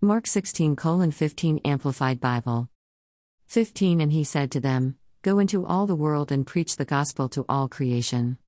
Mark 16 15 Amplified Bible. 15 And he said to them, Go into all the world and preach the gospel to all creation.